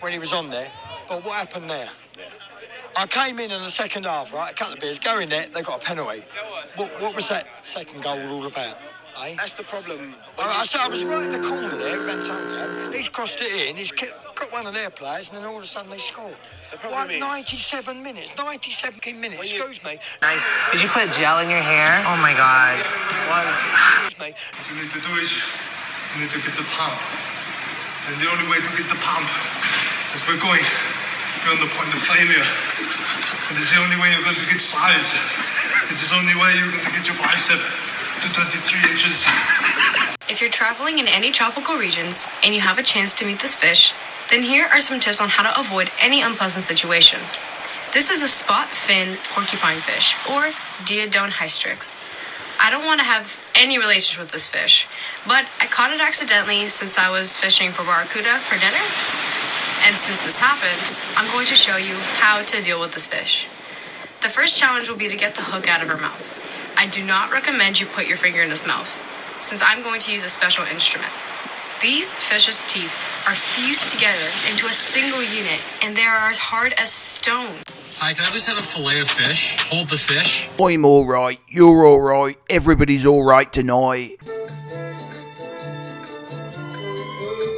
when he was on there. But what happened there? I came in in the second half, right? A couple of beers, go in there, they got a penalty. What, what was that second goal all about? Eh? That's the problem. I, I, so I was right in the corner there with Antonio. He's crossed it in, he's kicked, got one of their players, and then all of a sudden they scored. The problem What, is- 97 minutes, 97 minutes, you- excuse me. Nice. Did you put gel in your hair? Oh my god. Excuse me. What you need to do is you need to get the pump. And the only way to get the pump is we're going beyond the point of failure. It's the only way you're going to get size. It's the only way you're going to get your bicep to 23 inches. If you're traveling in any tropical regions and you have a chance to meet this fish, then here are some tips on how to avoid any unpleasant situations. This is a spot fin porcupine fish, or Diodon hystrix. I don't want to have any relations with this fish, but I caught it accidentally since I was fishing for barracuda for dinner. And since this happened, I'm going to show you how to deal with this fish. The first challenge will be to get the hook out of her mouth. I do not recommend you put your finger in his mouth, since I'm going to use a special instrument. These fish's teeth are fused together into a single unit, and they are as hard as stone. Hi, can I please have a fillet of fish? Hold the fish. I'm alright, you're alright, everybody's alright tonight.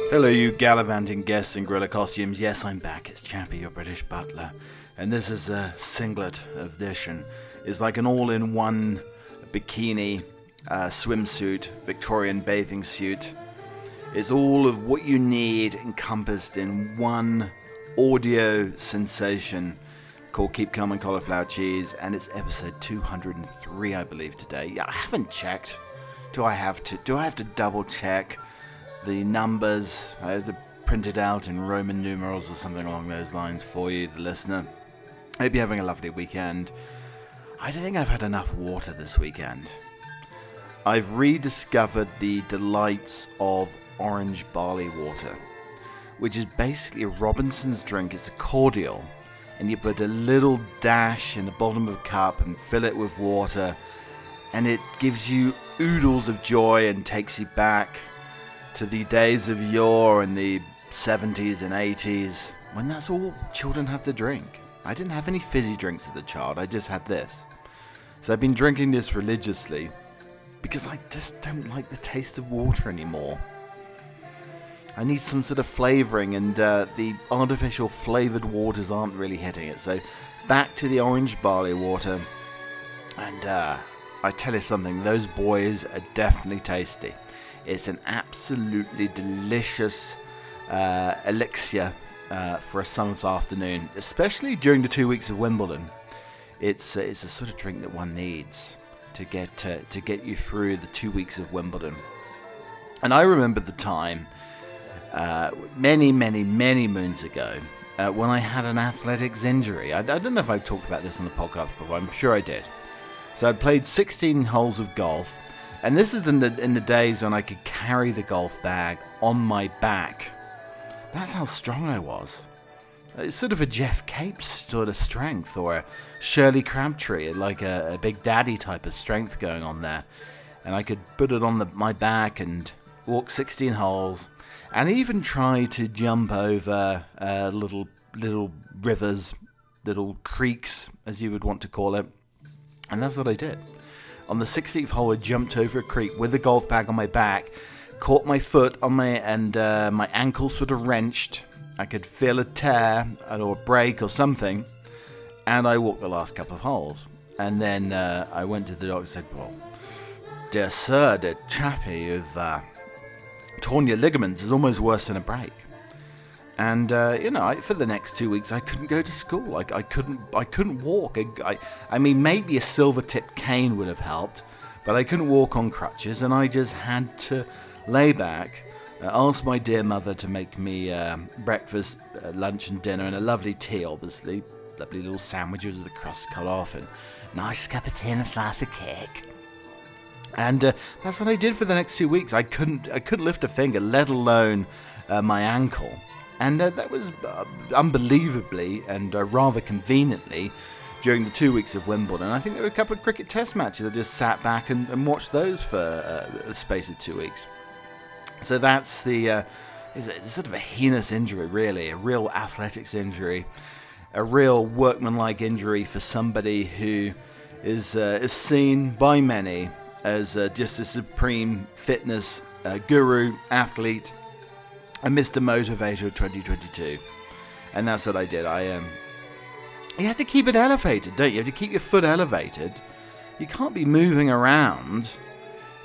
Hello, you gallivanting guests in gorilla costumes. Yes, I'm back. It's Chappie, your British butler. And this is a singlet edition. It's like an all in one bikini, uh, swimsuit, Victorian bathing suit. It's all of what you need encompassed in one audio sensation called Keep Calm and Cauliflower Cheese, and it's episode 203, I believe, today. Yeah, I haven't checked. Do I have to? Do I have to double check the numbers? Uh, I have to print it out in Roman numerals or something along those lines for you, the listener. Hope you're having a lovely weekend. I don't think I've had enough water this weekend. I've rediscovered the delights of orange barley water, which is basically a Robinson's drink. It's a cordial, and you put a little dash in the bottom of a cup and fill it with water, and it gives you oodles of joy and takes you back to the days of yore in the 70s and 80s when that's all children had to drink. I didn't have any fizzy drinks as a child, I just had this. So I've been drinking this religiously because I just don't like the taste of water anymore. I need some sort of flavouring, and uh, the artificial flavoured waters aren't really hitting it. So back to the orange barley water, and uh, I tell you something, those boys are definitely tasty. It's an absolutely delicious uh, elixir uh, for a summer's afternoon, especially during the two weeks of Wimbledon. It's uh, it's a sort of drink that one needs to get uh, to get you through the two weeks of Wimbledon. And I remember the time uh, many, many, many moons ago uh, when I had an athletics injury. I, I don't know if I've talked about this on the podcast before. I'm sure I did. So I'd played 16 holes of golf, and this is in the in the days when I could carry the golf bag on my back. That's how strong I was. It's sort of a Geoff Capes sort of strength, or a Shirley Crabtree, like a, a Big Daddy type of strength going on there. And I could put it on the, my back and walk 16 holes, and even try to jump over uh, little little rivers, little creeks, as you would want to call it. And that's what I did. On the 16th hole, I jumped over a creek with a golf bag on my back, caught my foot on my and uh, my ankle sort of wrenched. I could feel a tear or a break or something, and I walked the last couple of holes. And then uh, I went to the doctor and said, "Well, dear sir, dear chappie, you've uh, torn your ligaments. It's almost worse than a break." And uh, you know, I, for the next two weeks, I couldn't go to school. Like I couldn't, I couldn't walk. I, I, I mean, maybe a silver-tipped cane would have helped, but I couldn't walk on crutches, and I just had to lay back, uh, ask my dear mother to make me um breakfast, uh, lunch, and dinner, and a lovely tea, obviously, lovely little sandwiches with the crust cut off, and nice cup of tea and a slice of cake. And uh, that's what I did for the next two weeks. I couldn't, I couldn't lift a finger, let alone uh, my ankle. And uh, that was uh, unbelievably and uh, rather conveniently during the two weeks of Wimbledon. I think there were a couple of cricket test matches. I just sat back and, and watched those for uh, the space of two weeks. So that's the uh, is a, sort of a heinous injury, really, a real athletics injury, a real workmanlike injury for somebody who is uh, is seen by many as uh, just a supreme fitness uh, guru, athlete, and Mr. Motivator of 2022. And that's what I did. I um, you have to keep it elevated, don't you? You have to keep your foot elevated. You can't be moving around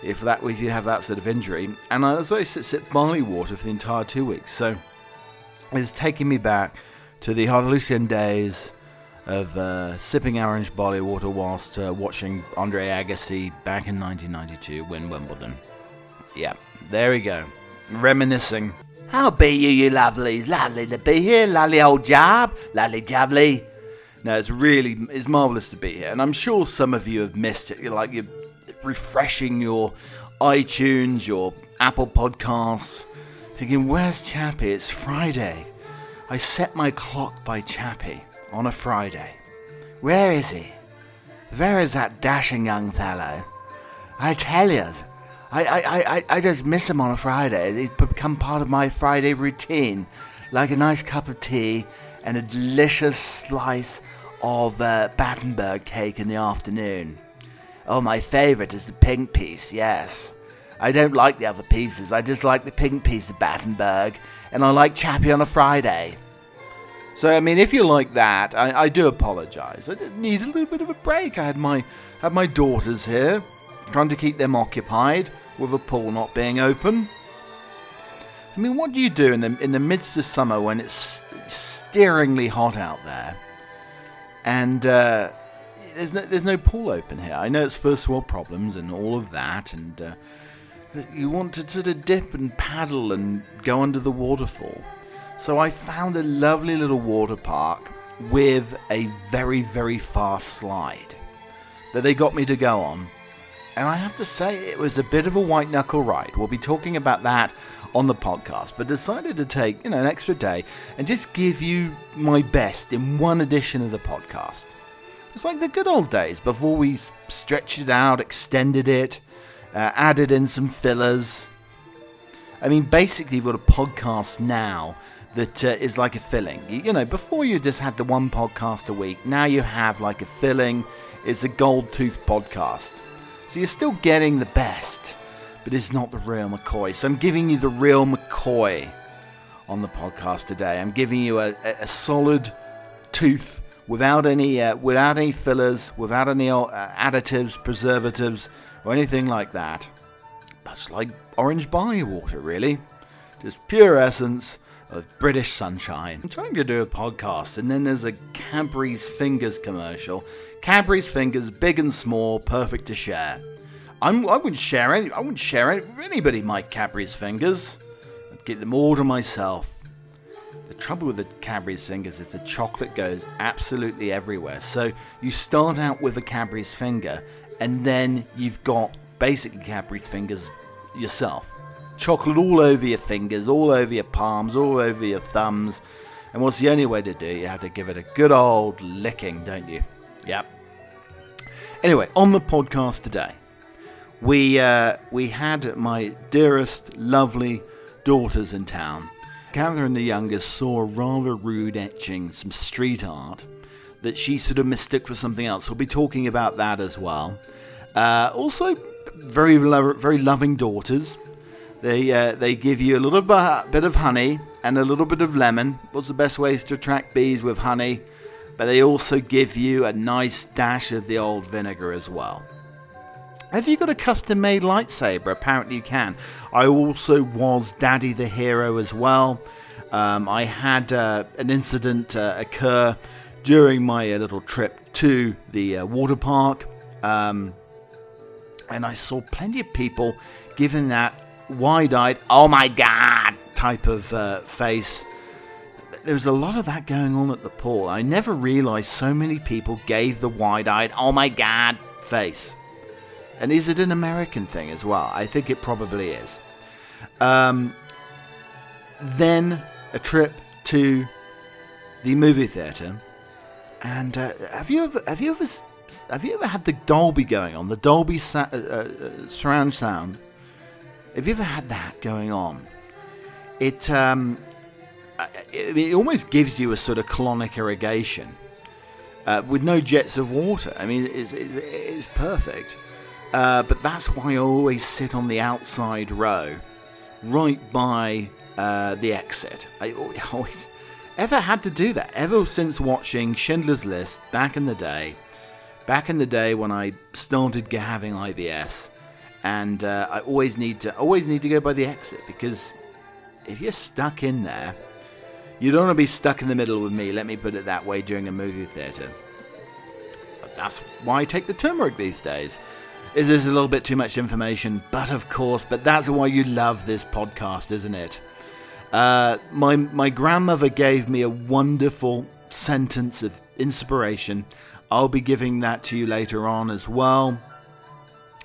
if that if you have that sort of injury. And I was always sit, sit barley water for the entire two weeks. So it's taking me back to the hallucin days of uh, sipping orange barley water whilst uh, watching Andre Agassi back in 1992 win Wimbledon. Yeah, there we go. Reminiscing. How be you, you lovelies? Lovely to be here. Lovely old job. Lovely jubbly. No, it's really it's marvelous to be here, and I'm sure some of you have missed it. You're like you're refreshing your iTunes, your Apple Podcasts, thinking, "Where's Chappie? It's Friday." I set my clock by Chappie on a Friday. Where is he? Where is that dashing young fellow? I tell you, I, I, I, I just miss him on a Friday. He's become part of my Friday routine, like a nice cup of tea and a delicious slice of uh, Battenberg cake in the afternoon. Oh, my favourite is the pink piece, yes. I don't like the other pieces, I just like the pink piece of Battenberg, and I like Chappie on a Friday. So, I mean, if you like that, I, I do apologise. I need a little bit of a break. I had my, had my daughters here, trying to keep them occupied with a pool not being open. I mean, what do you do in the, in the midst of summer when it's steeringly hot out there? and uh, there's no there's no pool open here. I know it's first world problems and all of that, and uh, you want to sort of dip and paddle and go under the waterfall. So I found a lovely little water park with a very very fast slide that they got me to go on. And I have to say, it was a bit of a white knuckle ride. We'll be talking about that on the podcast, but decided to take, you know, an extra day and just give you my best in one edition of the podcast. It's like the good old days before we stretched it out, extended it, uh, added in some fillers. I mean, basically, we've got a podcast now that uh, is like a filling. You, you know, before you just had the one podcast a week, now you have like a filling. It's a gold tooth podcast. So you're still getting the best but it's not the real McCoy. So I'm giving you the real McCoy on the podcast today. I'm giving you a, a, solid tooth without any uh, without any fillers, without any uh, additives, preservatives, or anything like that. Much like orange barley water, really. Just pure essence of British sunshine. I'm trying to do a podcast, and then there's a Cadbury's Fingers commercial. Cadbury's Fingers, big and small, perfect to share. I'm, I wouldn't share any. I wouldn't share any, anybody my Cadbury's fingers. I'd get them all to myself. The trouble with the Cadbury's fingers is the chocolate goes absolutely everywhere. So you start out with a Cadbury's finger, and then you've got basically Cadbury's fingers yourself. Chocolate all over your fingers, all over your palms, all over your thumbs. And what's the only way to do? It? You have to give it a good old licking, don't you? Yep. Anyway, on the podcast today, we uh, we had my dearest, lovely daughters in town. Catherine the youngest saw a rather rude etching, some street art that she sort of mistook for something else. We'll be talking about that as well. Uh, also, very lo- very loving daughters. They uh, they give you a little bit of honey and a little bit of lemon. What's the best ways to attract bees with honey? But they also give you a nice dash of the old vinegar as well. Have you got a custom made lightsaber? Apparently, you can. I also was Daddy the Hero as well. Um, I had uh, an incident uh, occur during my uh, little trip to the uh, water park, um, and I saw plenty of people giving that wide eyed, oh my god type of uh, face. There was a lot of that going on at the pool. I never realized so many people gave the wide eyed, oh my god face. And is it an American thing as well? I think it probably is. Um, then a trip to the movie theater, and uh, have you ever have you ever have you ever had the Dolby going on the Dolby sa- uh, uh, surround sound? Have you ever had that going on? it um, it, it almost gives you a sort of colonic irrigation uh, with no jets of water. I mean, it's, it's, it's perfect. Uh, but that's why I always sit on the outside row, right by uh, the exit. I always ever had to do that ever since watching Schindler's List back in the day. Back in the day when I started having IBS, and uh, I always need to always need to go by the exit because if you're stuck in there, you don't want to be stuck in the middle with me. Let me put it that way during a movie theater. But that's why I take the turmeric these days. Is this a little bit too much information? But of course, but that's why you love this podcast, isn't it? Uh, my my grandmother gave me a wonderful sentence of inspiration. I'll be giving that to you later on as well.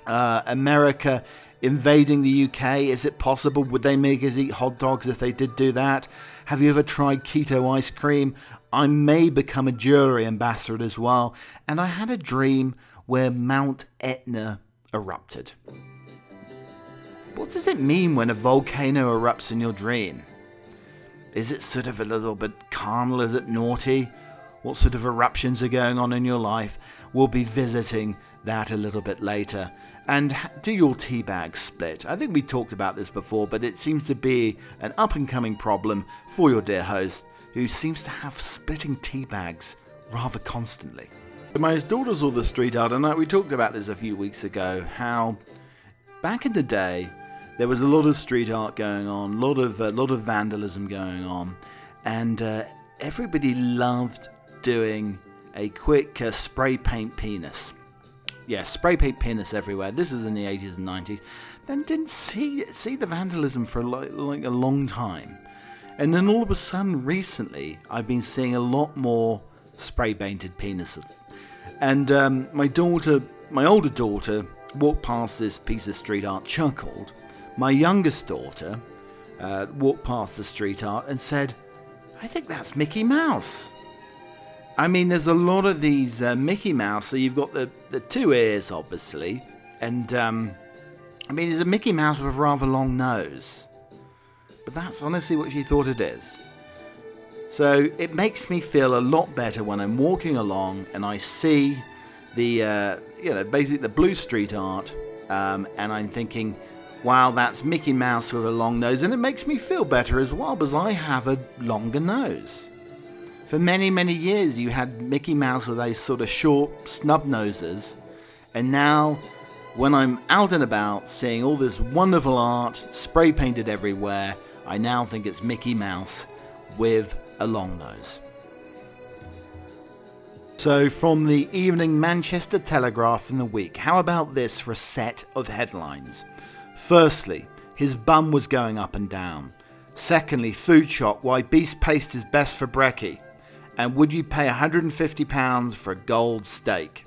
Uh, America invading the UK. Is it possible? Would they make us eat hot dogs if they did do that? Have you ever tried keto ice cream? I may become a jewelry ambassador as well. And I had a dream where Mount Etna erupted. What does it mean when a volcano erupts in your dream? Is it sort of a little bit carnal? Is it naughty? What sort of eruptions are going on in your life? We'll be visiting that a little bit later. And do your tea bags split? I think we talked about this before, but it seems to be an up and coming problem for your dear host, who seems to have splitting tea bags rather constantly. My daughter saw the street art, and we talked about this a few weeks ago. How back in the day, there was a lot of street art going on, a lot of a lot of vandalism going on, and uh, everybody loved doing a quick uh, spray paint penis. Yeah, spray paint penis everywhere. This is in the 80s and 90s. Then didn't see see the vandalism for like, like a long time, and then all of a sudden, recently, I've been seeing a lot more spray painted penises. And um, my daughter, my older daughter, walked past this piece of street art, chuckled. My youngest daughter uh, walked past the street art and said, I think that's Mickey Mouse. I mean, there's a lot of these uh, Mickey Mouse. So you've got the, the two ears, obviously. And, um, I mean, it's a Mickey Mouse with a rather long nose. But that's honestly what she thought it is. So it makes me feel a lot better when I'm walking along and I see the, uh, you know, basically the blue street art, um, and I'm thinking, wow, that's Mickey Mouse with a long nose, and it makes me feel better as well because I have a longer nose. For many, many years, you had Mickey Mouse with those sort of short snub noses, and now when I'm out and about seeing all this wonderful art spray painted everywhere, I now think it's Mickey Mouse with a long nose. So, from the Evening Manchester Telegraph in the week, how about this for a set of headlines? Firstly, his bum was going up and down. Secondly, food shop, why beast paste is best for brekkie. And would you pay £150 for a gold steak?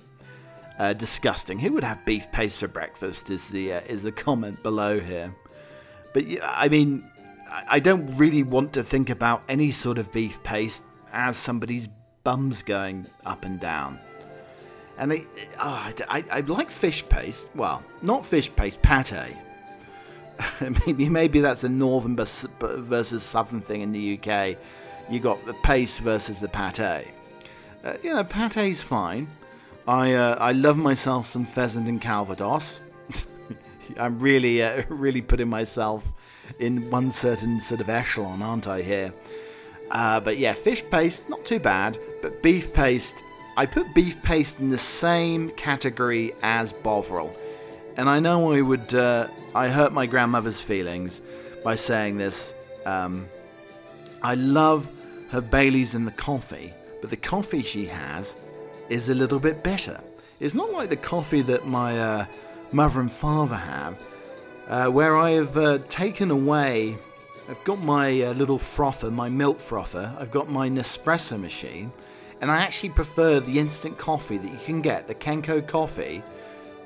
Uh, disgusting. Who would have beef paste for breakfast? Is the uh, is the comment below here. But I mean, I don't really want to think about any sort of beef paste as somebody's bum's going up and down. And I, oh, I, I, like fish paste. Well, not fish paste, pate. maybe maybe that's a northern versus southern thing in the UK. You got the paste versus the pate. Uh, you know, pate's fine. I uh, I love myself some pheasant and calvados. I'm really uh, really putting myself in one certain sort of echelon, aren't I here? Uh, but yeah, fish paste, not too bad. But beef paste, I put beef paste in the same category as Bovril. And I know I would, uh, I hurt my grandmother's feelings by saying this. Um, I love her Baileys in the coffee, but the coffee she has is a little bit better. It's not like the coffee that my uh, mother and father have, uh, where I have uh, taken away. I've got my uh, little frother, my milk frother. I've got my Nespresso machine, and I actually prefer the instant coffee that you can get, the Kenco coffee,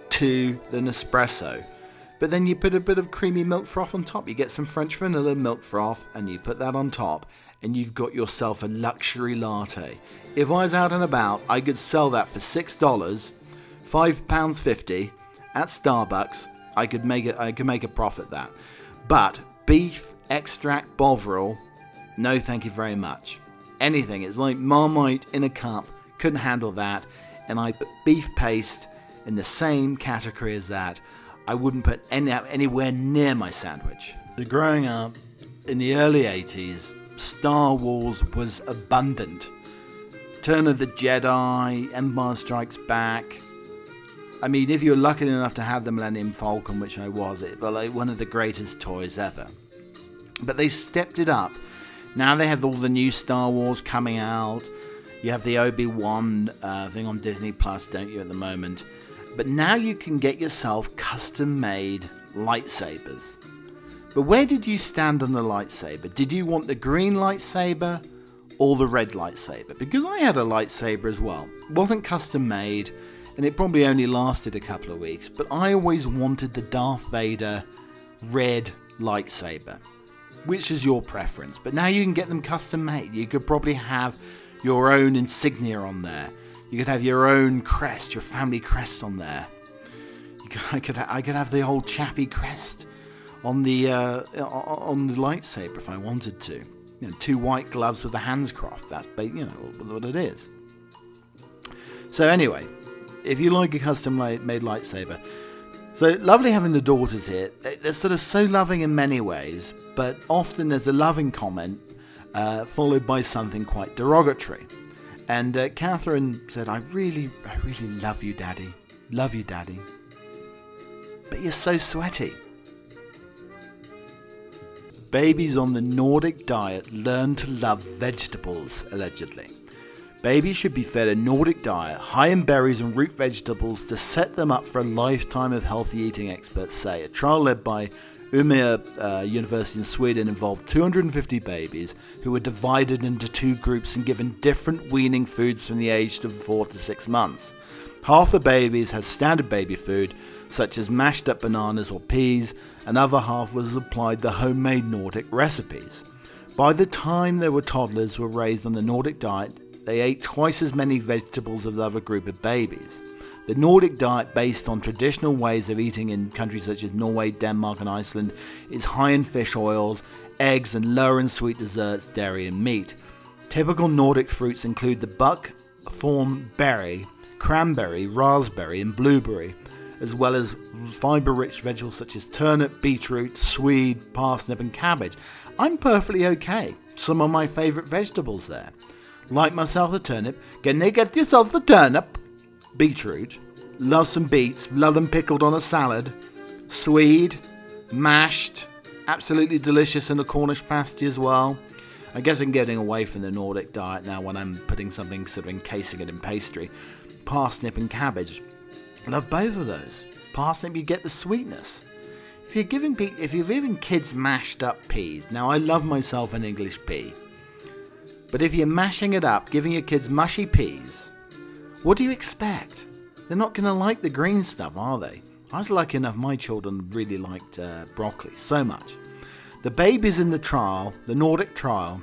to the Nespresso. But then you put a bit of creamy milk froth on top. You get some French vanilla milk froth, and you put that on top, and you've got yourself a luxury latte. If I was out and about, I could sell that for six dollars, five pounds fifty, at Starbucks I could make it. I could make a profit that. But beef extract Bovril, no thank you very much. Anything, it's like Marmite in a cup, couldn't handle that, and I put beef paste in the same category as that. I wouldn't put any anywhere near my sandwich. Growing up in the early 80s, Star Wars was abundant. Turn of the Jedi, Empire Strikes Back. I mean, if you're lucky enough to have the Millennium Falcon, which I was, it was like one of the greatest toys ever. But they stepped it up. Now they have all the new Star Wars coming out. You have the Obi Wan uh, thing on Disney Plus, don't you, at the moment? But now you can get yourself custom made lightsabers. But where did you stand on the lightsaber? Did you want the green lightsaber or the red lightsaber? Because I had a lightsaber as well. It wasn't custom made, and it probably only lasted a couple of weeks, but I always wanted the Darth Vader red lightsaber. Which is your preference? But now you can get them custom made. You could probably have your own insignia on there. You could have your own crest, your family crest on there. Could, I could I could have the old chappy crest on the uh, on the lightsaber if I wanted to. You know, two white gloves with the hands crossed. That's you know what it is. So anyway, if you like a custom made lightsaber, so lovely having the daughters here. They're sort of so loving in many ways, but often there's a loving comment uh, followed by something quite derogatory. And uh, Catherine said, "I really, I really love you, Daddy. Love you, Daddy. But you're so sweaty." Babies on the Nordic diet learn to love vegetables, allegedly. Babies should be fed a Nordic diet high in berries and root vegetables to set them up for a lifetime of healthy eating, experts say. A trial led by Umeå uh, University in Sweden involved 250 babies who were divided into two groups and given different weaning foods from the age of 4 to 6 months. Half the babies had standard baby food, such as mashed up bananas or peas, Another half was applied the homemade Nordic recipes. By the time they were toddlers were raised on the Nordic diet, they ate twice as many vegetables as the other group of babies. The Nordic diet, based on traditional ways of eating in countries such as Norway, Denmark, and Iceland, is high in fish oils, eggs, and lower in sweet desserts, dairy, and meat. Typical Nordic fruits include the buck, thorn berry, cranberry, raspberry, and blueberry as well as fibre rich vegetables such as turnip, beetroot, swede, parsnip, and cabbage. I'm perfectly okay. Some of my favourite vegetables there. Like myself, the turnip. Can you get yourself the turnip? Beetroot. Love some beets. Love them pickled on a salad. Swede. Mashed. Absolutely delicious in a Cornish pasty as well. I guess I'm getting away from the Nordic diet now when I'm putting something sort of encasing it in pastry. Parsnip and cabbage. Love both of those. Parsnip, you get the sweetness. If you're giving pe- if you're giving kids mashed up peas, now I love myself an English pea, but if you're mashing it up, giving your kids mushy peas, what do you expect? They're not going to like the green stuff, are they? I was lucky enough; my children really liked uh, broccoli so much. The babies in the trial, the Nordic trial,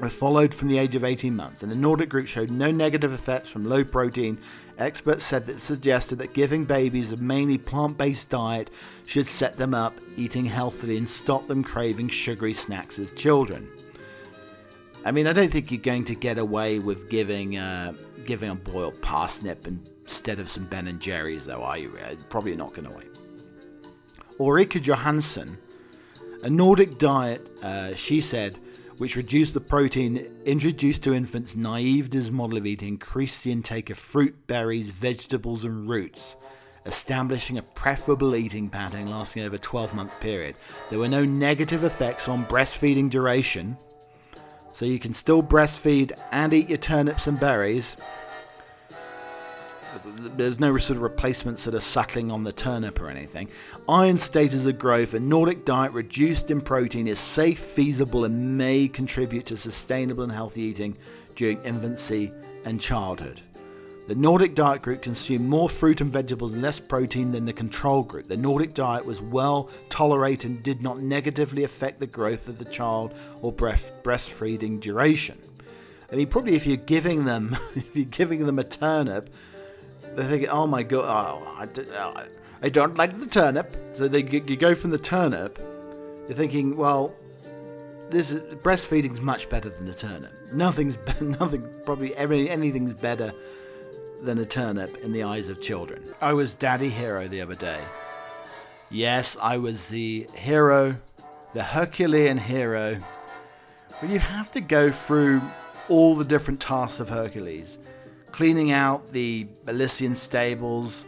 were followed from the age of 18 months, and the Nordic group showed no negative effects from low protein. Experts said that suggested that giving babies a mainly plant based diet should set them up eating healthily and stop them craving sugary snacks as children. I mean, I don't think you're going to get away with giving uh, giving a boiled parsnip instead of some Ben and Jerry's, though, are you? Probably not going to wait. Ulrika Johansson, a Nordic diet, uh, she said, which reduced the protein introduced to infants naive to model of eating, increased the intake of fruit, berries, vegetables, and roots, establishing a preferable eating pattern lasting over a 12 month period. There were no negative effects on breastfeeding duration, so you can still breastfeed and eat your turnips and berries there's no sort of replacements that are suckling on the turnip or anything. Iron status of growth, a Nordic diet reduced in protein is safe, feasible, and may contribute to sustainable and healthy eating during infancy and childhood. The Nordic diet group consumed more fruit and vegetables and less protein than the control group. The Nordic diet was well tolerated and did not negatively affect the growth of the child or breastfeeding duration. I mean, probably if you're giving them, if you're giving them a turnip, they're thinking, oh my god, oh, I, uh, I don't like the turnip. So they you go from the turnip. You're thinking, well, this is, breastfeeding's much better than the turnip. Nothing's nothing probably every, anything's better than a turnip in the eyes of children. I was daddy hero the other day. Yes, I was the hero, the Herculean hero. But you have to go through all the different tasks of Hercules, cleaning out the Elysian stables,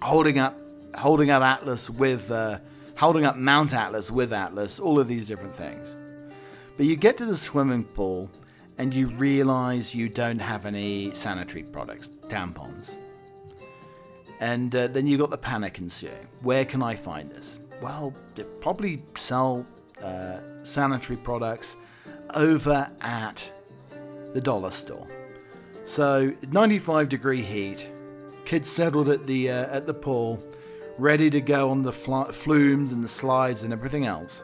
holding up, holding up Atlas with, uh, holding up Mount Atlas with Atlas, all of these different things. But you get to the swimming pool and you realize you don't have any sanitary products, tampons. And uh, then you got the panic ensuing. Where can I find this? Well, they probably sell uh, sanitary products over at the dollar store. So 95 degree heat, kids settled at the uh, at the pool, ready to go on the fl- flumes and the slides and everything else.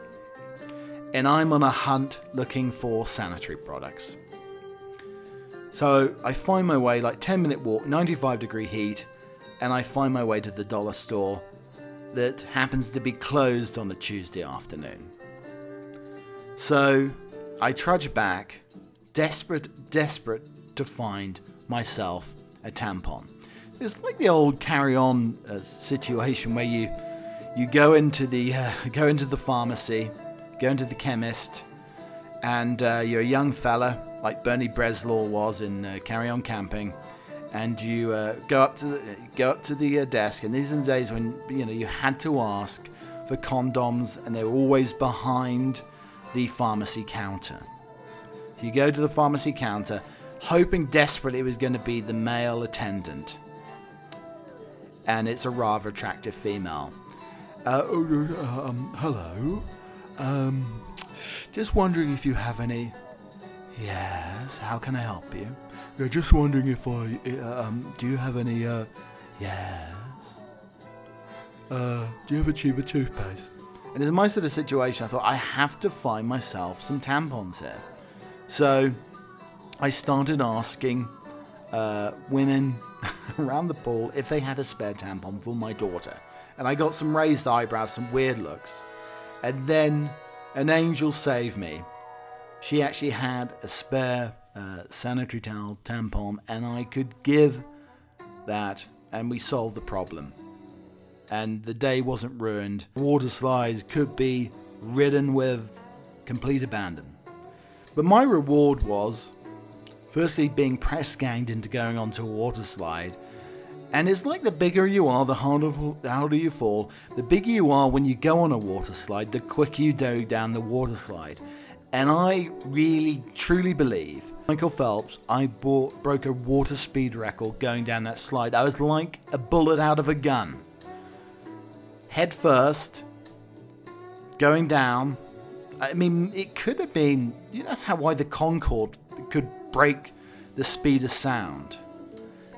And I'm on a hunt looking for sanitary products. So I find my way like 10 minute walk, 95 degree heat, and I find my way to the dollar store that happens to be closed on a Tuesday afternoon. So I trudge back, desperate, desperate to find myself a tampon. It's like the old carry-on uh, situation where you you go into the uh, go into the pharmacy, go into the chemist, and uh, you're a young fella like Bernie Bresslaw was in uh, Carry On Camping, and you uh, go up to the, go up to the uh, desk. And these are the days when you know you had to ask for condoms, and they were always behind the pharmacy counter. So you go to the pharmacy counter, hoping desperately it was going to be the male attendant, and it's a rather attractive female. Uh, oh, um, hello. Um, just wondering if you have any. Yes, how can I help you? Yeah, just wondering if I. uh, Um, do you have any. Uh, yes. Uh, do you have a tube of toothpaste? And in my sort of situation, I thought I have to find myself some tampons here. So I started asking uh, women around the pool if they had a spare tampon for my daughter. And I got some raised eyebrows, some weird looks. And then an angel saved me. She actually had a spare uh, sanitary towel tampon, and I could give that, and we solved the problem. And the day wasn't ruined. Water slides could be ridden with complete abandon. But my reward was, firstly, being press ganged into going onto a water slide. And it's like the bigger you are, the harder, the harder you fall. The bigger you are when you go on a water slide, the quicker you go down the water slide. And I really, truly believe Michael Phelps, I bought, broke a water speed record going down that slide. I was like a bullet out of a gun. Head first, going down. I mean, it could have been. You know, that's how why the Concorde could break the speed of sound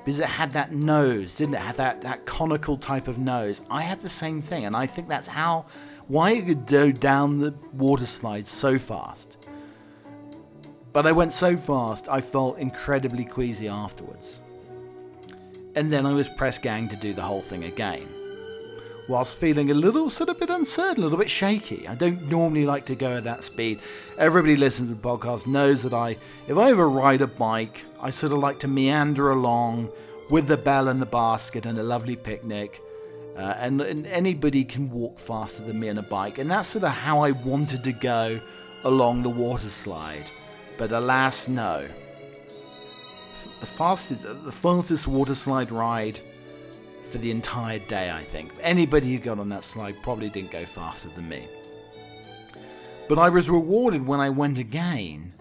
because it had that nose, didn't it? it had that, that conical type of nose. I had the same thing, and I think that's how why it could go down the water slide so fast. But I went so fast, I felt incredibly queasy afterwards. And then I was press gang to do the whole thing again. Whilst feeling a little sort of bit uncertain, a little bit shaky. I don't normally like to go at that speed. Everybody listens to the podcast knows that I, if I ever ride a bike, I sort of like to meander along with the bell and the basket and a lovely picnic. Uh, and, and anybody can walk faster than me on a bike. And that's sort of how I wanted to go along the water slide. But alas, no. The fastest, the fastest water slide ride for the entire day, I think. Anybody who got on that slide probably didn't go faster than me. But I was rewarded when I went again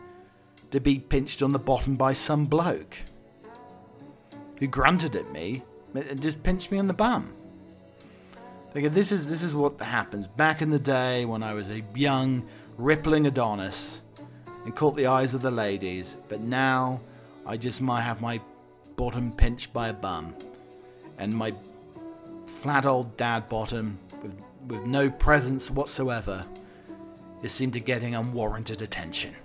to be pinched on the bottom by some bloke who grunted at me and just pinched me on the bum. Thinking this is this is what happens back in the day when I was a young, rippling Adonis and caught the eyes of the ladies, but now I just might have my bottom pinched by a bum. And my flat old dad bottom with with no presence whatsoever is seemed to getting unwarranted attention.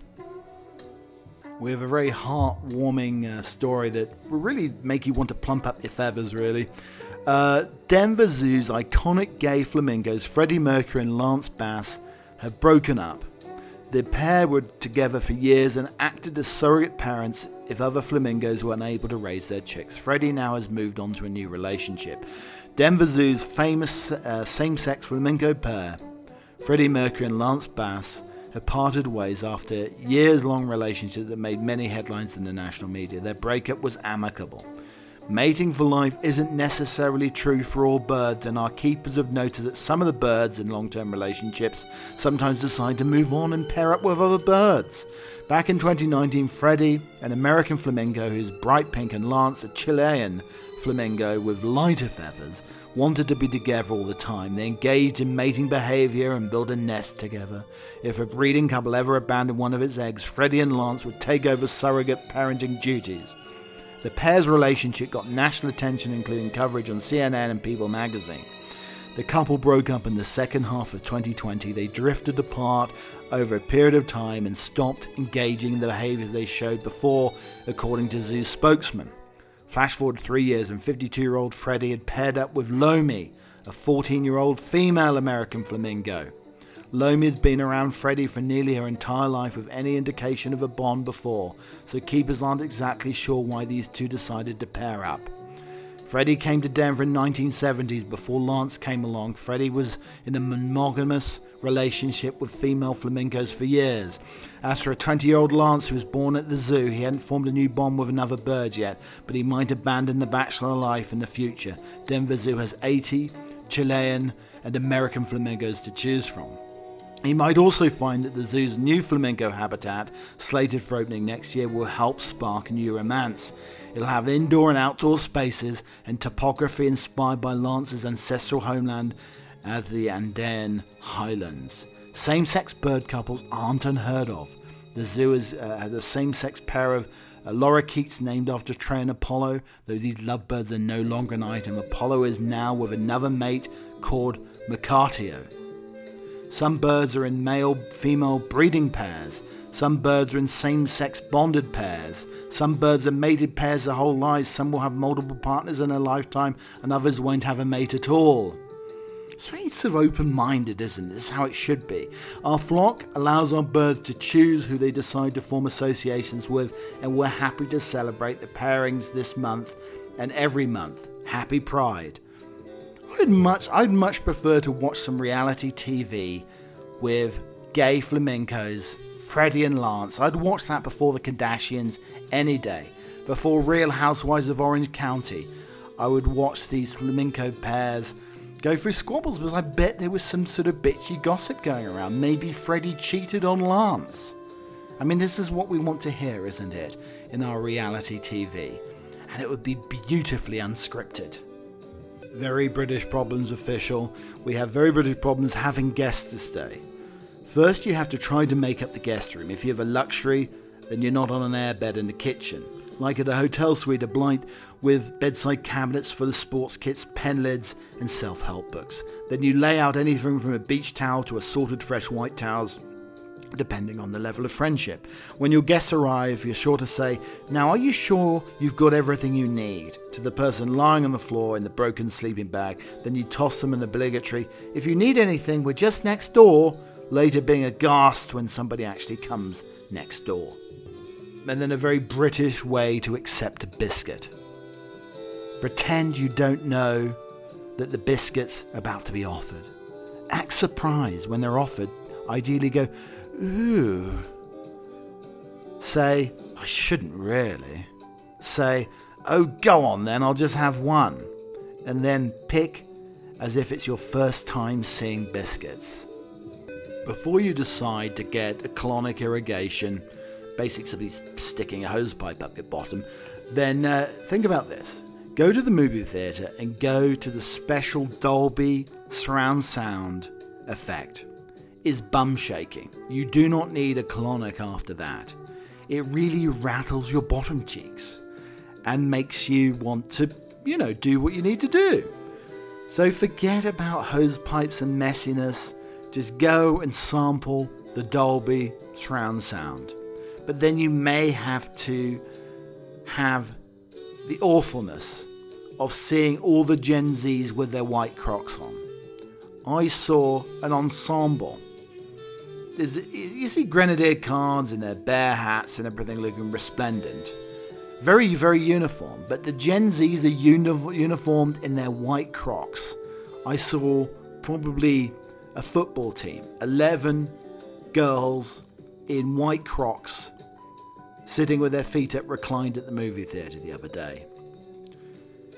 We have a very heartwarming uh, story that will really make you want to plump up your feathers, really. Uh, Denver Zoo's iconic gay flamingos, Freddie Mercury and Lance Bass, have broken up. The pair were together for years and acted as surrogate parents if other flamingos were unable to raise their chicks. Freddie now has moved on to a new relationship. Denver Zoo's famous uh, same sex flamingo pair, Freddie Mercury and Lance Bass, have parted ways after years long relationship that made many headlines in the national media. Their breakup was amicable. Mating for life isn't necessarily true for all birds, and our keepers have noted that some of the birds in long term relationships sometimes decide to move on and pair up with other birds. Back in 2019, Freddie, an American flamingo who's bright pink, and Lance, a Chilean flamingo with lighter feathers, wanted to be together all the time. They engaged in mating behavior and built a nest together. If a breeding couple ever abandoned one of its eggs, Freddie and Lance would take over surrogate parenting duties. The pair's relationship got national attention, including coverage on CNN and People magazine. The couple broke up in the second half of 2020. They drifted apart over a period of time and stopped engaging in the behaviors they showed before, according to Zoo spokesman. Flash forward three years, and 52 year old Freddie had paired up with Lomi, a 14 year old female American flamingo. Lomi had been around Freddie for nearly her entire life with any indication of a bond before, so keepers aren't exactly sure why these two decided to pair up. Freddie came to Denver in 1970s before Lance came along. Freddie was in a monogamous relationship with female flamingos for years. As for a 20 year old Lance who was born at the zoo, he hadn't formed a new bond with another bird yet, but he might abandon the bachelor life in the future. Denver Zoo has 80 Chilean and American flamingos to choose from. He might also find that the zoo's new flamingo habitat, slated for opening next year, will help spark new romance. It'll have indoor and outdoor spaces and topography inspired by Lance's ancestral homeland as the Andean Highlands. Same sex bird couples aren't unheard of. The zoo has, uh, a same sex pair of uh, lorikeets named after Trey and Apollo, though these lovebirds are no longer an item. Apollo is now with another mate called Mercatio. Some birds are in male female breeding pairs. Some birds are in same sex bonded pairs. Some birds are mated pairs their whole lives. Some will have multiple partners in a lifetime, and others won't have a mate at all. So it's very sort of open minded, isn't it? This is how it should be. Our flock allows our birds to choose who they decide to form associations with, and we're happy to celebrate the pairings this month and every month. Happy Pride. I'd much I'd much prefer to watch some reality TV with gay flamencos Freddie and Lance. I'd watch that before the Kardashians any day. Before Real Housewives of Orange County, I would watch these flamenco pairs go through squabbles because I bet there was some sort of bitchy gossip going around. Maybe Freddie cheated on Lance. I mean, this is what we want to hear, isn't it, in our reality TV? And it would be beautifully unscripted. Very British Problems official. We have very British Problems having guests this day. First, you have to try to make up the guest room. If you have a luxury, then you're not on an airbed in the kitchen. Like at a hotel suite, a Blight, with bedside cabinets full of sports kits, pen lids, and self help books. Then you lay out anything from a beach towel to assorted fresh white towels, depending on the level of friendship. When your guests arrive, you're sure to say, Now, are you sure you've got everything you need? to the person lying on the floor in the broken sleeping bag. Then you toss them an obligatory, If you need anything, we're just next door later being aghast when somebody actually comes next door. And then a very British way to accept a biscuit. Pretend you don't know that the biscuit's are about to be offered. Act surprised when they're offered. Ideally go, ooh. Say, I shouldn't really. Say, oh, go on then, I'll just have one. And then pick as if it's your first time seeing biscuits. Before you decide to get a colonic irrigation, basically sticking a hose pipe up your bottom, then uh, think about this. Go to the movie theatre and go to the special Dolby surround sound effect. Is bum shaking. You do not need a colonic after that. It really rattles your bottom cheeks and makes you want to, you know, do what you need to do. So forget about hose pipes and messiness just go and sample the Dolby surround sound. But then you may have to have the awfulness of seeing all the Gen Zs with their white crocs on. I saw an ensemble there's, you see grenadier guards in their bear hats and everything looking resplendent. Very, very uniform. But the Gen Zs are uni- uniformed in their white crocs. I saw probably a football team, 11 girls in white crocs sitting with their feet up reclined at the movie theatre the other day.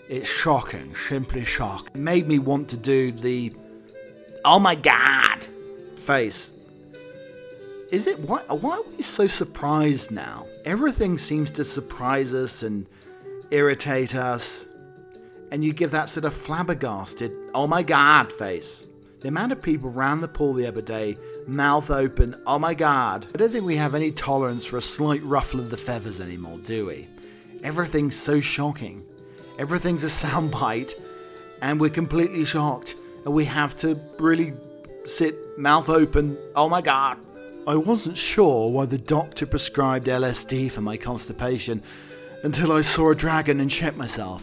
It's shocking, simply shocking. It made me want to do the oh my god face. Is it why why are we so surprised now? Everything seems to surprise us and irritate us. And you give that sort of flabbergasted oh my god face. The amount of people round the pool the other day, mouth open, oh my god. I don't think we have any tolerance for a slight ruffle of the feathers anymore, do we? Everything's so shocking. Everything's a soundbite, and we're completely shocked. And we have to really sit mouth open, oh my god. I wasn't sure why the doctor prescribed LSD for my constipation until I saw a dragon and shit myself.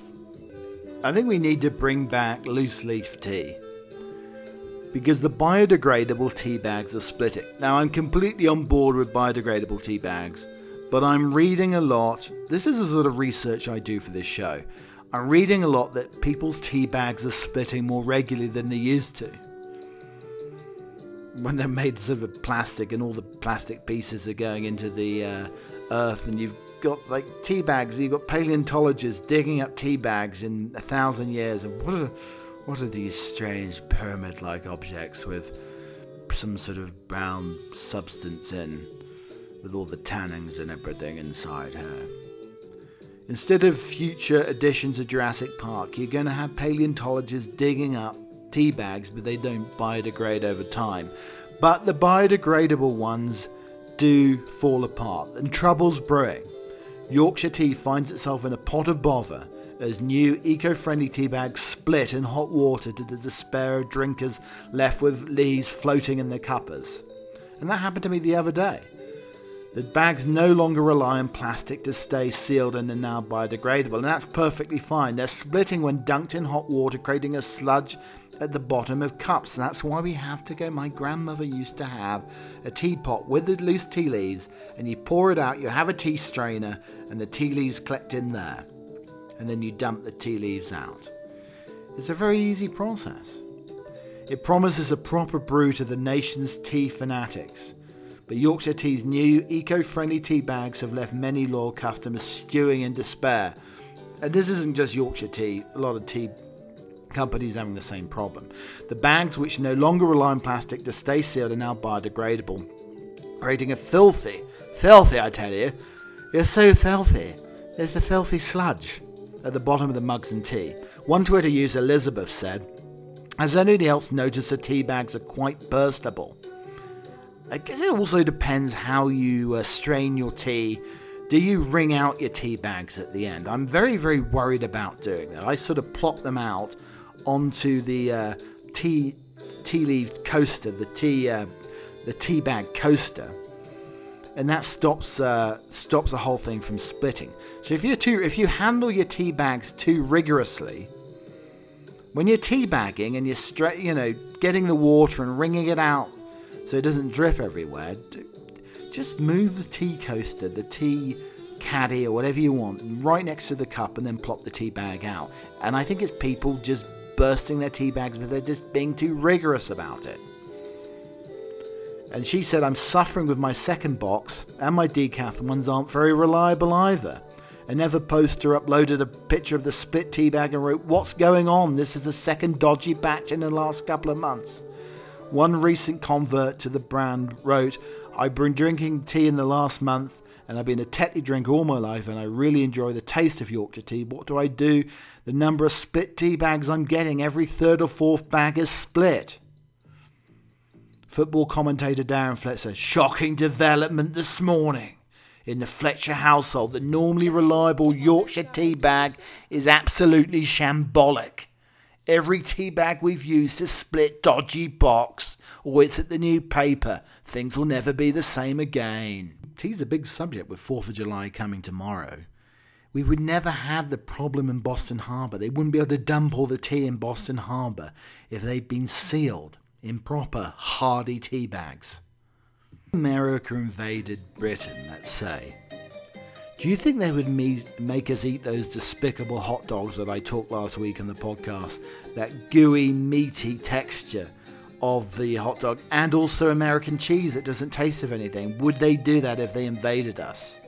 I think we need to bring back loose leaf tea because the biodegradable tea bags are splitting. Now, I'm completely on board with biodegradable tea bags, but I'm reading a lot. This is the sort of research I do for this show. I'm reading a lot that people's tea bags are splitting more regularly than they used to. When they're made sort of plastic and all the plastic pieces are going into the uh, earth, and you've got like tea bags, you've got paleontologists digging up tea bags in a thousand years, and what a what are these strange pyramid like objects with some sort of brown substance in, with all the tannins and everything inside her? Instead of future editions of Jurassic Park, you're going to have paleontologists digging up tea bags, but they don't biodegrade over time. But the biodegradable ones do fall apart, and trouble's brewing. Yorkshire tea finds itself in a pot of bother as new eco-friendly tea bags split in hot water to the despair of drinkers left with leaves floating in their cuppers. And that happened to me the other day. The bags no longer rely on plastic to stay sealed and are now biodegradable, and that's perfectly fine. They're splitting when dunked in hot water, creating a sludge at the bottom of cups. That's why we have to go. My grandmother used to have a teapot with the loose tea leaves, and you pour it out, you have a tea strainer, and the tea leaves collect in there and then you dump the tea leaves out. It's a very easy process. It promises a proper brew to the nation's tea fanatics. But Yorkshire Tea's new eco friendly tea bags have left many loyal customers stewing in despair. And this isn't just Yorkshire Tea, a lot of tea companies having the same problem. The bags, which no longer rely on plastic to stay sealed, are now biodegradable, creating a filthy, filthy, I tell you. You're so filthy. There's a filthy sludge at the bottom of the mugs and tea. One Twitter user, Elizabeth, said, Has anybody else noticed the tea bags are quite burstable? I guess it also depends how you uh, strain your tea. Do you wring out your tea bags at the end? I'm very, very worried about doing that. I sort of plop them out onto the uh, tea tea leaf coaster, the tea uh, the tea bag coaster, and that stops uh, stops the whole thing from splitting. So if you too, if you handle your tea bags too rigorously, when you're tea bagging and you're stra- you know getting the water and wringing it out so it doesn't drip everywhere, just move the tea coaster, the tea caddy or whatever you want, right next to the cup, and then plop the tea bag out. And I think it's people just bursting their tea bags, but they're just being too rigorous about it. And she said, I'm suffering with my second box, and my decaf ones aren't very reliable either. Another poster uploaded a picture of the split tea bag and wrote, What's going on? This is the second dodgy batch in the last couple of months. One recent convert to the brand wrote, I've been drinking tea in the last month and I've been a Tetley drinker all my life and I really enjoy the taste of Yorkshire tea. What do I do? The number of split tea bags I'm getting, every third or fourth bag is split. Football commentator Darren Fletcher, shocking development this morning. In the Fletcher household, the normally reliable Yorkshire tea bag is absolutely shambolic. Every tea bag we've used is split dodgy box, or it's at the new paper. Things will never be the same again. Tea's a big subject with 4th of July coming tomorrow. We would never have the problem in Boston Harbour. They wouldn't be able to dump all the tea in Boston Harbour if they'd been sealed in proper hardy tea bags. America invaded Britain, let's say, do you think they would me- make us eat those despicable hot dogs that I talked last week on the podcast? That gooey, meaty texture of the hot dog and also American cheese that doesn't taste of anything. Would they do that if they invaded us?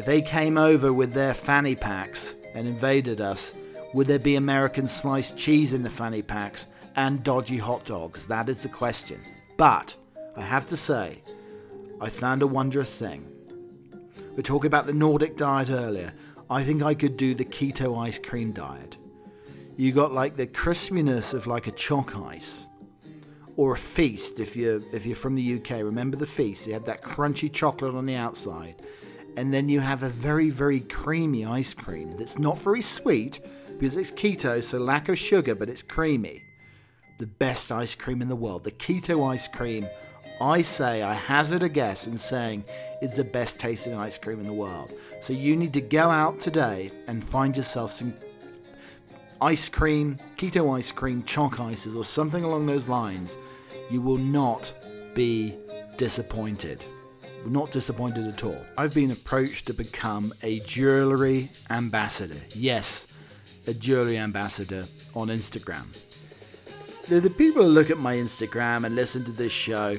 If they came over with their fanny packs and invaded us, would there be American sliced cheese in the fanny packs and dodgy hot dogs? That is the question. But I have to say, I found a wondrous thing. We talking about the Nordic diet earlier. I think I could do the keto ice cream diet. You got like the crispiness of like a choc ice, or a feast if you're if you're from the UK. Remember the feast? You had that crunchy chocolate on the outside, and then you have a very very creamy ice cream that's not very sweet because it's keto, so lack of sugar, but it's creamy. The best ice cream in the world, the keto ice cream. I say, I hazard a guess in saying is the best tasting ice cream in the world. So you need to go out today and find yourself some ice cream, keto ice cream, choc ices, or something along those lines. You will not be disappointed. Not disappointed at all. I've been approached to become a jewelry ambassador. Yes, a jewelry ambassador on Instagram. The, people who look at my Instagram and listen to this show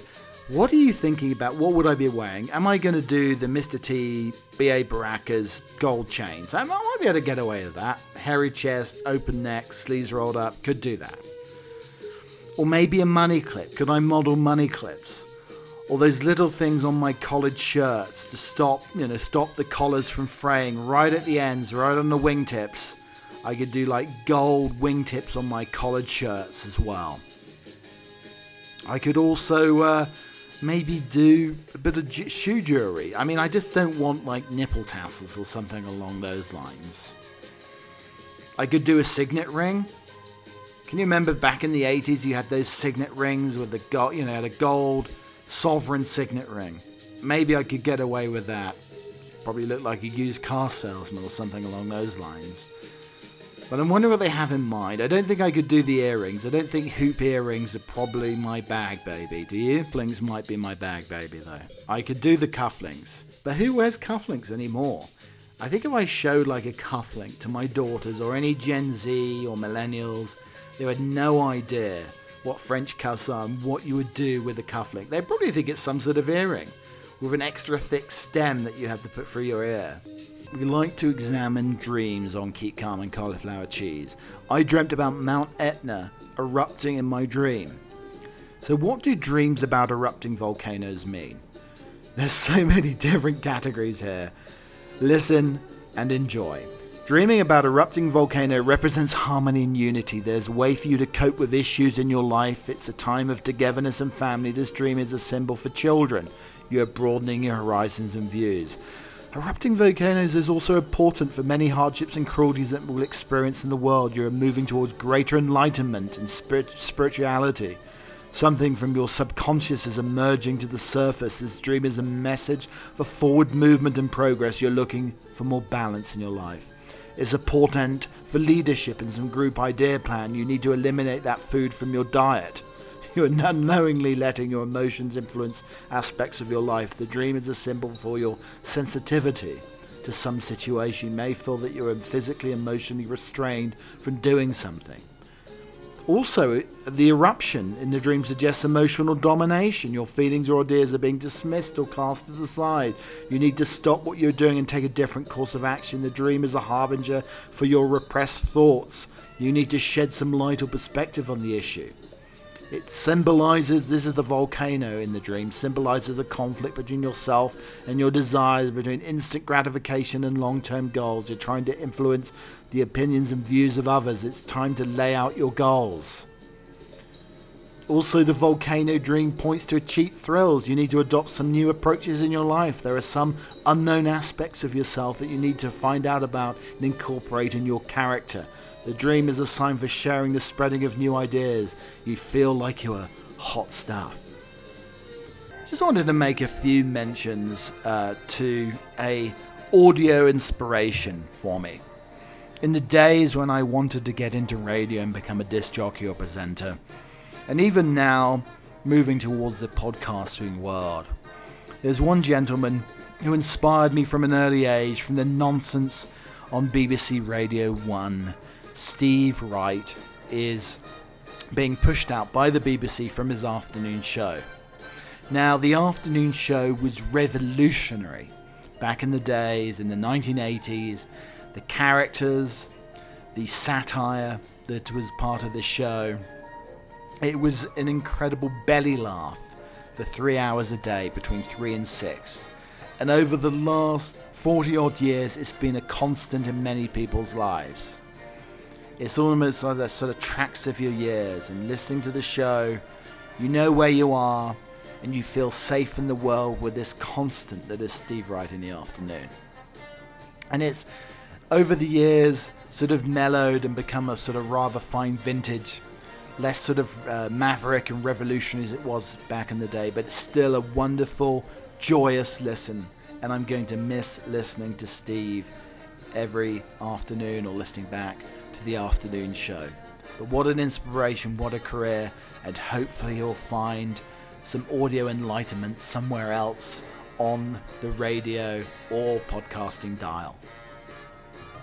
what are you thinking about? What would I be wearing? Am I going to do the Mr. T B.A. Baracus gold chains? I might be able to get away with that. Hairy chest, open neck, sleeves rolled up. Could do that. Or maybe a money clip. Could I model money clips? Or those little things on my collared shirts to stop, you know, stop the collars from fraying right at the ends, right on the wingtips. I could do like gold wingtips on my collared shirts as well. I could also uh, maybe do a bit of j- shoe jewelry. I mean, I just don't want like nipple tassels or something along those lines. I could do a signet ring. Can you remember back in the 80s you had those signet rings with the gold, you know, the gold sovereign signet ring? Maybe I could get away with that. Probably look like a used car salesman or something along those lines. But I'm wondering what they have in mind. I don't think I could do the earrings. I don't think hoop earrings are probably my bag, baby. Do you? Flings might be my bag, baby, though. I could do the cufflinks. But who wears cufflinks anymore? I think if I showed like a cufflink to my daughters or any Gen Z or millennials, they had no idea what French and what you would do with a cufflink. They'd probably think it's some sort of earring with an extra thick stem that you have to put through your ear. We like to examine dreams on Keep Calm and Cauliflower Cheese. I dreamt about Mount Etna erupting in my dream. So, what do dreams about erupting volcanoes mean? There's so many different categories here. Listen and enjoy. Dreaming about erupting volcano represents harmony and unity. There's a way for you to cope with issues in your life. It's a time of togetherness and family. This dream is a symbol for children. You are broadening your horizons and views. Erupting volcanoes is also important for many hardships and cruelties that we'll experience in the world. You are moving towards greater enlightenment and spirit- spirituality. Something from your subconscious is emerging to the surface. This dream is a message for forward movement and progress. You're looking for more balance in your life. It's a portent for leadership and some group idea plan. You need to eliminate that food from your diet. You are unknowingly letting your emotions influence aspects of your life. The dream is a symbol for your sensitivity to some situation. You may feel that you are physically, emotionally restrained from doing something. Also, the eruption in the dream suggests emotional domination. Your feelings or ideas are being dismissed or cast to the side. You need to stop what you're doing and take a different course of action. The dream is a harbinger for your repressed thoughts. You need to shed some light or perspective on the issue. It symbolizes this is the volcano in the dream, symbolizes a conflict between yourself and your desires, between instant gratification and long term goals. You're trying to influence the opinions and views of others. It's time to lay out your goals. Also, the volcano dream points to cheap thrills. You need to adopt some new approaches in your life. There are some unknown aspects of yourself that you need to find out about and incorporate in your character. The dream is a sign for sharing the spreading of new ideas. You feel like you are hot stuff. Just wanted to make a few mentions uh, to a audio inspiration for me. In the days when I wanted to get into radio and become a disc jockey or presenter, and even now, moving towards the podcasting world. There's one gentleman who inspired me from an early age from the nonsense on BBC Radio 1. Steve Wright is being pushed out by the BBC from his afternoon show. Now, the afternoon show was revolutionary back in the days, in the 1980s. The characters, the satire that was part of the show. It was an incredible belly laugh for three hours a day between three and six. And over the last 40 odd years, it's been a constant in many people's lives. It's almost like that sort of tracks of your years, and listening to the show, you know where you are, and you feel safe in the world with this constant that is Steve Wright in the afternoon. And it's over the years sort of mellowed and become a sort of rather fine vintage, less sort of uh, maverick and revolutionary as it was back in the day, but it's still a wonderful, joyous listen. And I'm going to miss listening to Steve every afternoon or listening back to the afternoon show. But what an inspiration, what a career, and hopefully you'll find some audio enlightenment somewhere else on the radio or podcasting dial.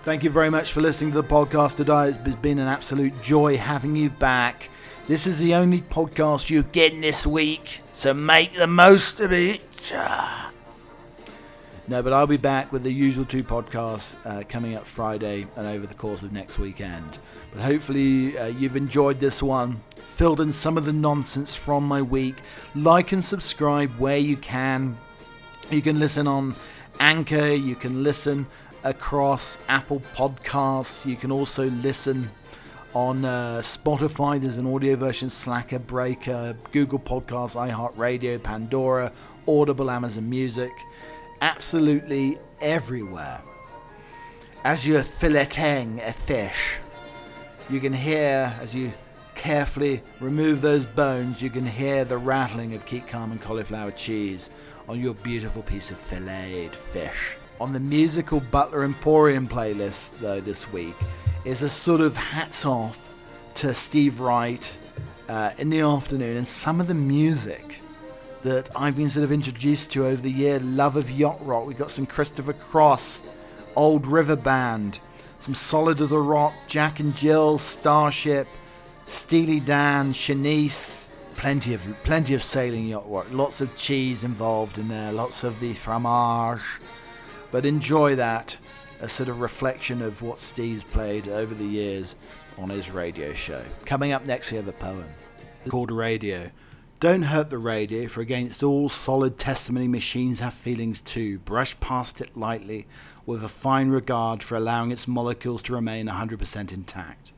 Thank you very much for listening to the podcast today. It's been an absolute joy having you back. This is the only podcast you're getting this week, so make the most of it. No, but I'll be back with the usual two podcasts uh, coming up Friday and over the course of next weekend. But hopefully, uh, you've enjoyed this one, filled in some of the nonsense from my week. Like and subscribe where you can. You can listen on Anchor, you can listen across Apple Podcasts, you can also listen on uh, Spotify. There's an audio version, Slacker, Breaker, Google Podcasts, iHeartRadio, Pandora, Audible, Amazon Music absolutely everywhere. As you're filleting a fish, you can hear, as you carefully remove those bones, you can hear the rattling of Keep Calm and cauliflower cheese on your beautiful piece of filleted fish. On the musical Butler Emporium playlist, though, this week, is a sort of hats off to Steve Wright uh, in the afternoon and some of the music that I've been sort of introduced to over the year. Love of Yacht Rock. We've got some Christopher Cross, Old River Band, some Solid of the Rock, Jack and Jill, Starship, Steely Dan, Shanice. Plenty of plenty of sailing yacht rock. Lots of cheese involved in there. Lots of the fromage. But enjoy that. A sort of reflection of what Steve's played over the years on his radio show. Coming up next, we have a poem called Radio. Don't hurt the radio, for against all solid testimony machines have feelings too. Brush past it lightly, with a fine regard for allowing its molecules to remain 100% intact.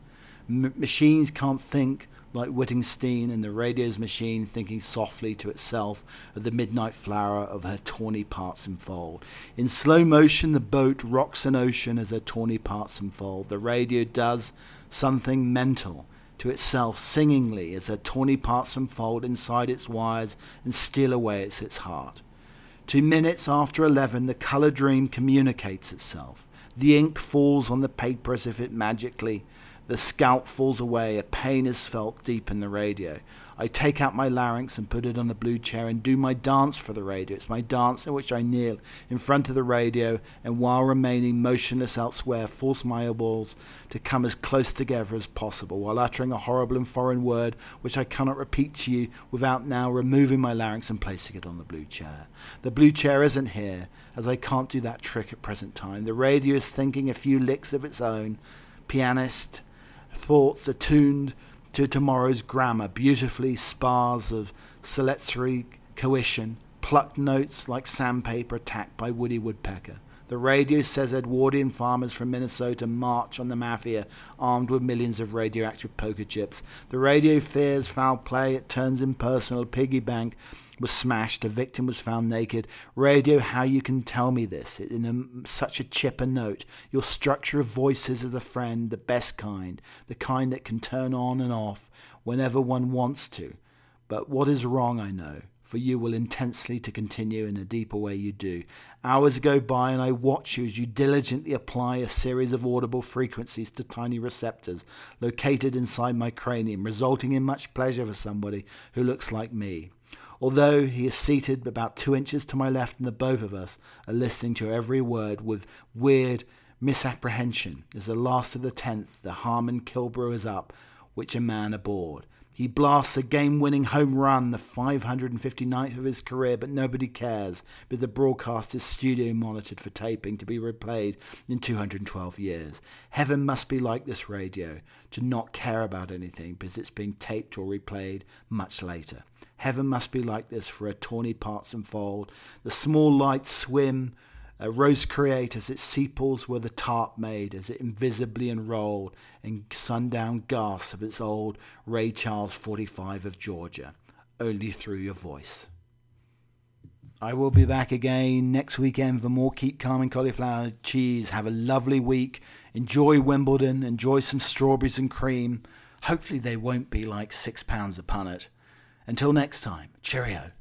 M- machines can't think like Wittgenstein and the radio's machine thinking softly to itself of the midnight flower of her tawny parts unfold. In slow motion, the boat rocks an ocean as her tawny parts unfold. The radio does something mental to itself singingly as her tawny parts unfold inside its wires and steal away at its heart. Two minutes after eleven, the colour dream communicates itself. The ink falls on the paper as if it magically. The scalp falls away. A pain is felt deep in the radio. I take out my larynx and put it on the blue chair and do my dance for the radio. It's my dance in which I kneel in front of the radio and while remaining motionless elsewhere, force my eyeballs to come as close together as possible while uttering a horrible and foreign word which I cannot repeat to you without now removing my larynx and placing it on the blue chair. The blue chair isn't here, as I can't do that trick at present time. The radio is thinking a few licks of its own. Pianist, thoughts attuned to tomorrow's grammar, beautifully spars of saltatory coition, plucked notes like sandpaper attacked by Woody Woodpecker. The radio says Edwardian farmers from Minnesota march on the mafia armed with millions of radioactive poker chips. The radio fears foul play, it turns impersonal, piggy bank was smashed, a victim was found naked. Radio, how you can tell me this in a, such a chipper note. Your structure of voices is the friend, the best kind, the kind that can turn on and off whenever one wants to. But what is wrong, I know for you will intensely to continue in a deeper way you do. Hours go by and I watch you as you diligently apply a series of audible frequencies to tiny receptors located inside my cranium, resulting in much pleasure for somebody who looks like me. Although he is seated about two inches to my left and the both of us are listening to every word with weird misapprehension as the last of the tenth, the Harmon Killebrew is up, which a man aboard. He blasts a game winning home run, the 559th of his career, but nobody cares, with the broadcast is studio monitored for taping to be replayed in 212 years. Heaven must be like this radio, to not care about anything because it's being taped or replayed much later. Heaven must be like this for a tawny parts unfold. The small lights swim. A rose create as it sepals where the tarp made, as it invisibly enrolled in sundown gasps of its old Ray Charles 45 of Georgia, only through your voice. I will be back again next weekend for more Keep Calm and Cauliflower Cheese. Have a lovely week. Enjoy Wimbledon. Enjoy some strawberries and cream. Hopefully, they won't be like six pounds a punnet. Until next time, cheerio.